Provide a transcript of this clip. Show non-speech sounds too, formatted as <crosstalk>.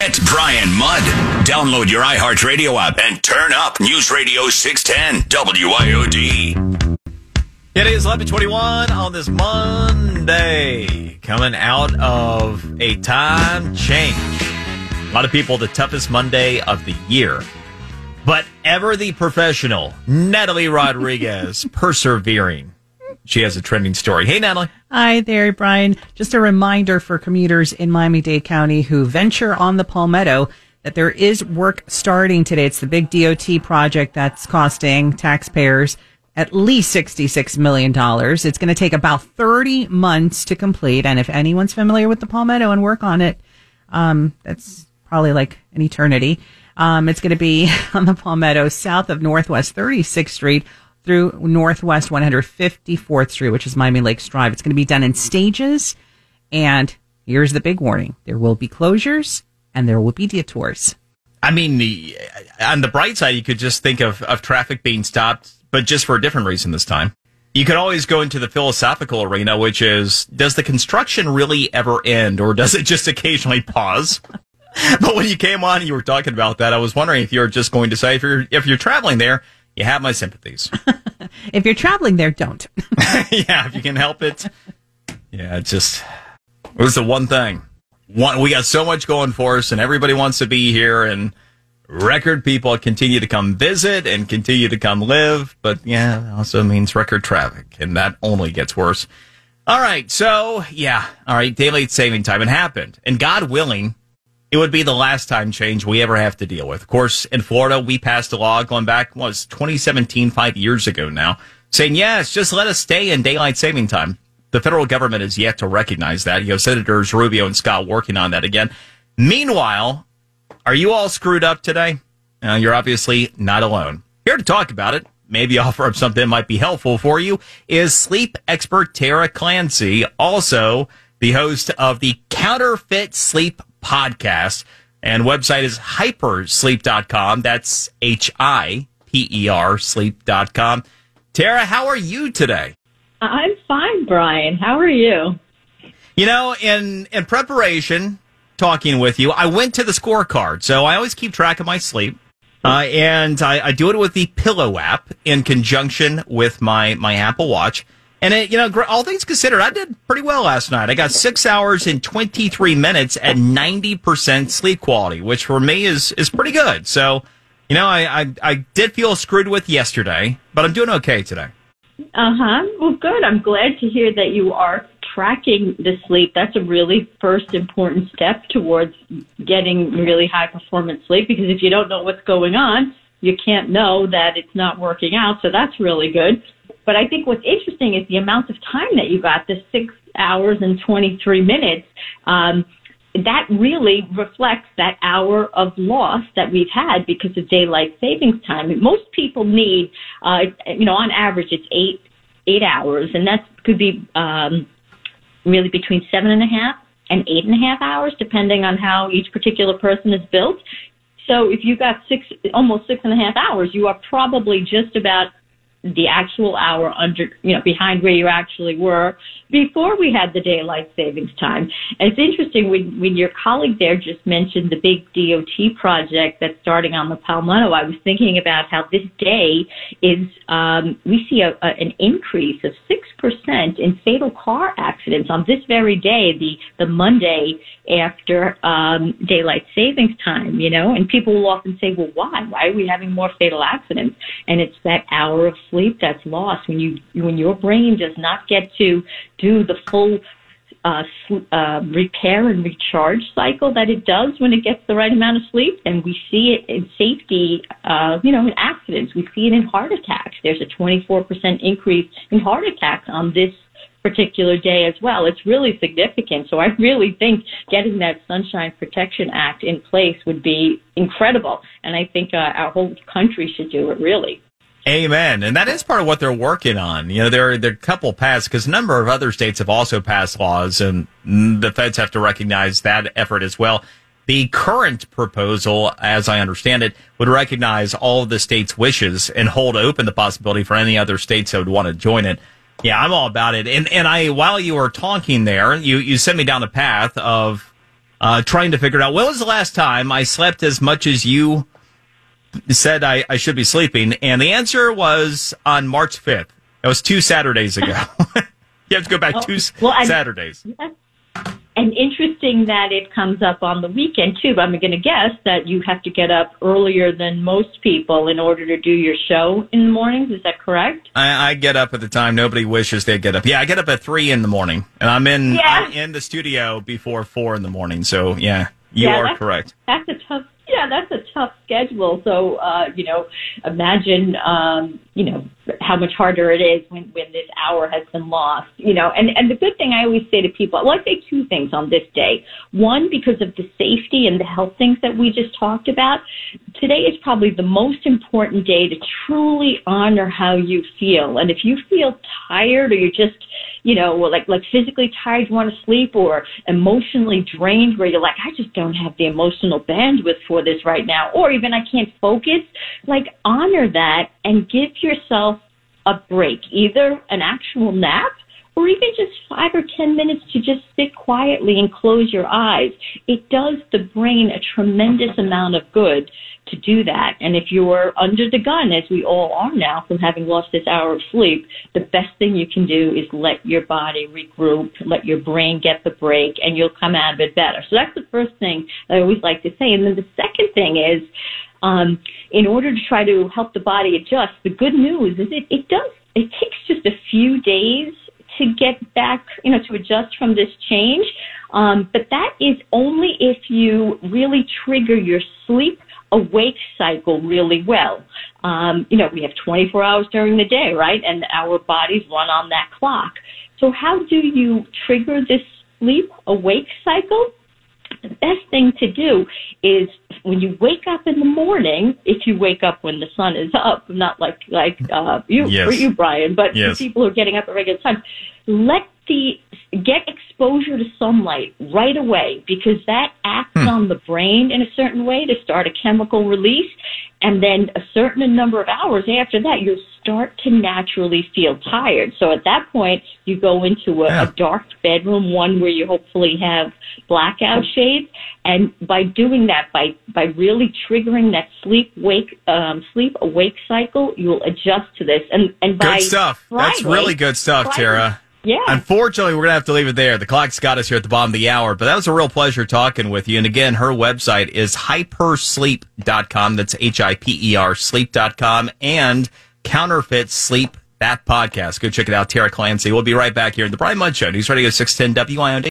Get Brian Mudd. Download your iHeartRadio app and turn up News Radio 610 WIOD. It is 1121 on this Monday, coming out of a time change. A lot of people, the toughest Monday of the year. But ever the professional, Natalie Rodriguez, <laughs> persevering. She has a trending story. Hey, Natalie. Hi there, Brian. Just a reminder for commuters in Miami Dade County who venture on the Palmetto that there is work starting today. It's the big DOT project that's costing taxpayers at least $66 million. It's going to take about 30 months to complete. And if anyone's familiar with the Palmetto and work on it, um, that's probably like an eternity. Um, it's going to be <laughs> on the Palmetto south of Northwest 36th Street through Northwest 154th Street, which is Miami Lakes Drive. It's going to be done in stages. And here's the big warning. There will be closures and there will be detours. I mean, the, on the bright side, you could just think of, of traffic being stopped, but just for a different reason this time. You could always go into the philosophical arena, which is, does the construction really ever end or does it just occasionally pause? <laughs> but when you came on and you were talking about that, I was wondering if you were just going to say, if you're, if you're traveling there, you have my sympathies. <laughs> if you're traveling there, don't. <laughs> yeah, if you can help it. Yeah, it just, it was the one thing. One, we got so much going for us and everybody wants to be here and record people continue to come visit and continue to come live. But yeah, it also means record traffic and that only gets worse. All right. So yeah. All right. Daylight saving time. It happened and God willing, it would be the last time change we ever have to deal with. Of course, in Florida, we passed a law going back, what was 2017, five years ago now, saying, yes, just let us stay in daylight saving time. The federal government has yet to recognize that. You have Senators Rubio and Scott working on that again. Meanwhile, are you all screwed up today? Uh, you're obviously not alone. Here to talk about it, maybe offer up something that might be helpful for you, is sleep expert Tara Clancy, also the host of the Counterfeit Sleep podcast. And website is hipersleep.com. That's H I P E R sleep.com. Tara, how are you today? I'm fine, Brian. How are you? You know, in in preparation, talking with you, I went to the scorecard. So I always keep track of my sleep. Uh, and I, I do it with the Pillow app in conjunction with my, my Apple Watch. And it, you know, all things considered, I did pretty well last night. I got six hours and 23 minutes at 90% sleep quality, which for me is, is pretty good. So, you know, I, I, I did feel screwed with yesterday, but I'm doing okay today. Uh huh. Well, good. I'm glad to hear that you are tracking the sleep. That's a really first important step towards getting really high performance sleep because if you don't know what's going on, you can't know that it's not working out. So that's really good. But I think what's interesting is the amount of time that you got, the six hours and 23 minutes. Um, that really reflects that hour of loss that we've had because of daylight savings time. Most people need, uh, you know, on average, it's eight eight hours, and that could be um, really between seven and a half and eight and a half hours, depending on how each particular person is built. So if you got six, almost six and a half hours, you are probably just about the actual hour under, you know, behind where you actually were before we had the daylight savings time. And it's interesting when, when your colleague there just mentioned the big DOT project that's starting on the Palmetto. I was thinking about how this day is, um, we see a, a, an increase of 6% in fatal car accidents on this very day, the, the Monday after um, daylight savings time, you know, and people will often say, well, why? Why are we having more fatal accidents? And it's that hour of sleep that's lost when you when your brain does not get to do the full uh, uh, repair and recharge cycle that it does when it gets the right amount of sleep. And we see it in safety, uh, you know, in accidents. We see it in heart attacks. There's a 24% increase in heart attacks on this particular day as well. It's really significant. So I really think getting that Sunshine Protection Act in place would be incredible. And I think uh, our whole country should do it really. Amen. And that is part of what they're working on. You know, there are, there are a couple passed because a number of other states have also passed laws and the feds have to recognize that effort as well. The current proposal, as I understand it, would recognize all of the states' wishes and hold open the possibility for any other states that would want to join it. Yeah, I'm all about it. And and I while you were talking there, you you sent me down the path of uh, trying to figure out when was the last time I slept as much as you said I, I should be sleeping, and the answer was on March 5th. That was two Saturdays ago. <laughs> you have to go back Oh, two well, I- Saturdays. And interesting that it comes up on the weekend too. But I'm going to guess that you have to get up earlier than most people in order to do your show in the mornings. Is that correct? I, I get up at the time nobody wishes they'd get up. Yeah, I get up at three in the morning, and I'm in Yeah. I'm in the studio before four in the morning. So yeah, you Yeah, are that's- correct. That's a tough. Yeah, that's a tough schedule. So, uh, you know, imagine, um, you know, how much harder it is when, when this hour has been lost, you know, and, and the good thing I always say to people, well, I say two things on this day. One, because of the safety and the health things that we just talked about. Today is probably the most important day to truly honor how you feel. And if you feel tired or you're just, you know, like like physically tired, you want to sleep, or emotionally drained, where you're like, I just don't have the emotional bandwidth for this right now, or even I can't focus. Like honor that and give yourself a break, either an actual nap or even just five or ten minutes to just sit quietly and close your eyes. It does the brain a tremendous amount of good to do that. And if you're under the gun, as we all are now from having lost this hour of sleep, the best thing you can do is let your body regroup, let your brain get the break, and you'll come out of it better. So that's the first thing I always like to say. And then the second thing is, um, in order to try to help the body adjust, the good news is it, it does, it takes just a few days to get back, you know, to adjust from this change. Um, but that is only if you really trigger your sleep awake cycle really well. Um, you know, we have 24 hours during the day, right? And our bodies run on that clock. So how do you trigger this sleep awake cycle? The best thing to do is when you wake up in the morning, if you wake up when the sun is up, not like like uh, you Yes. for you, Brian, but Yes. people who are getting up at regular times, let the get exposure to sunlight right away because that acts on the brain in a certain way to start a chemical release, and then a certain number of hours after that, you'll start to naturally feel tired. So at that point, you go into a, Yeah. a dark bedroom, one where you hopefully have blackout shades. And by doing that, by, by really triggering that sleep wake, um, sleep awake cycle, you'll adjust to this. And, and by Good stuff. That's really good stuff, Friday- Tara. Yeah. Unfortunately, we're going to have to leave it there. The clock's got us here at the bottom of the hour, but that was a real pleasure talking with you. And again, her website is hipersleep.com. That's H I P E R sleep.com and counterfeit sleep, that podcast. Go check it out. Tara Clancy. We'll be right back here in the Brian Mudd Show. News Radio 610 WIOD.